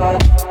Bye.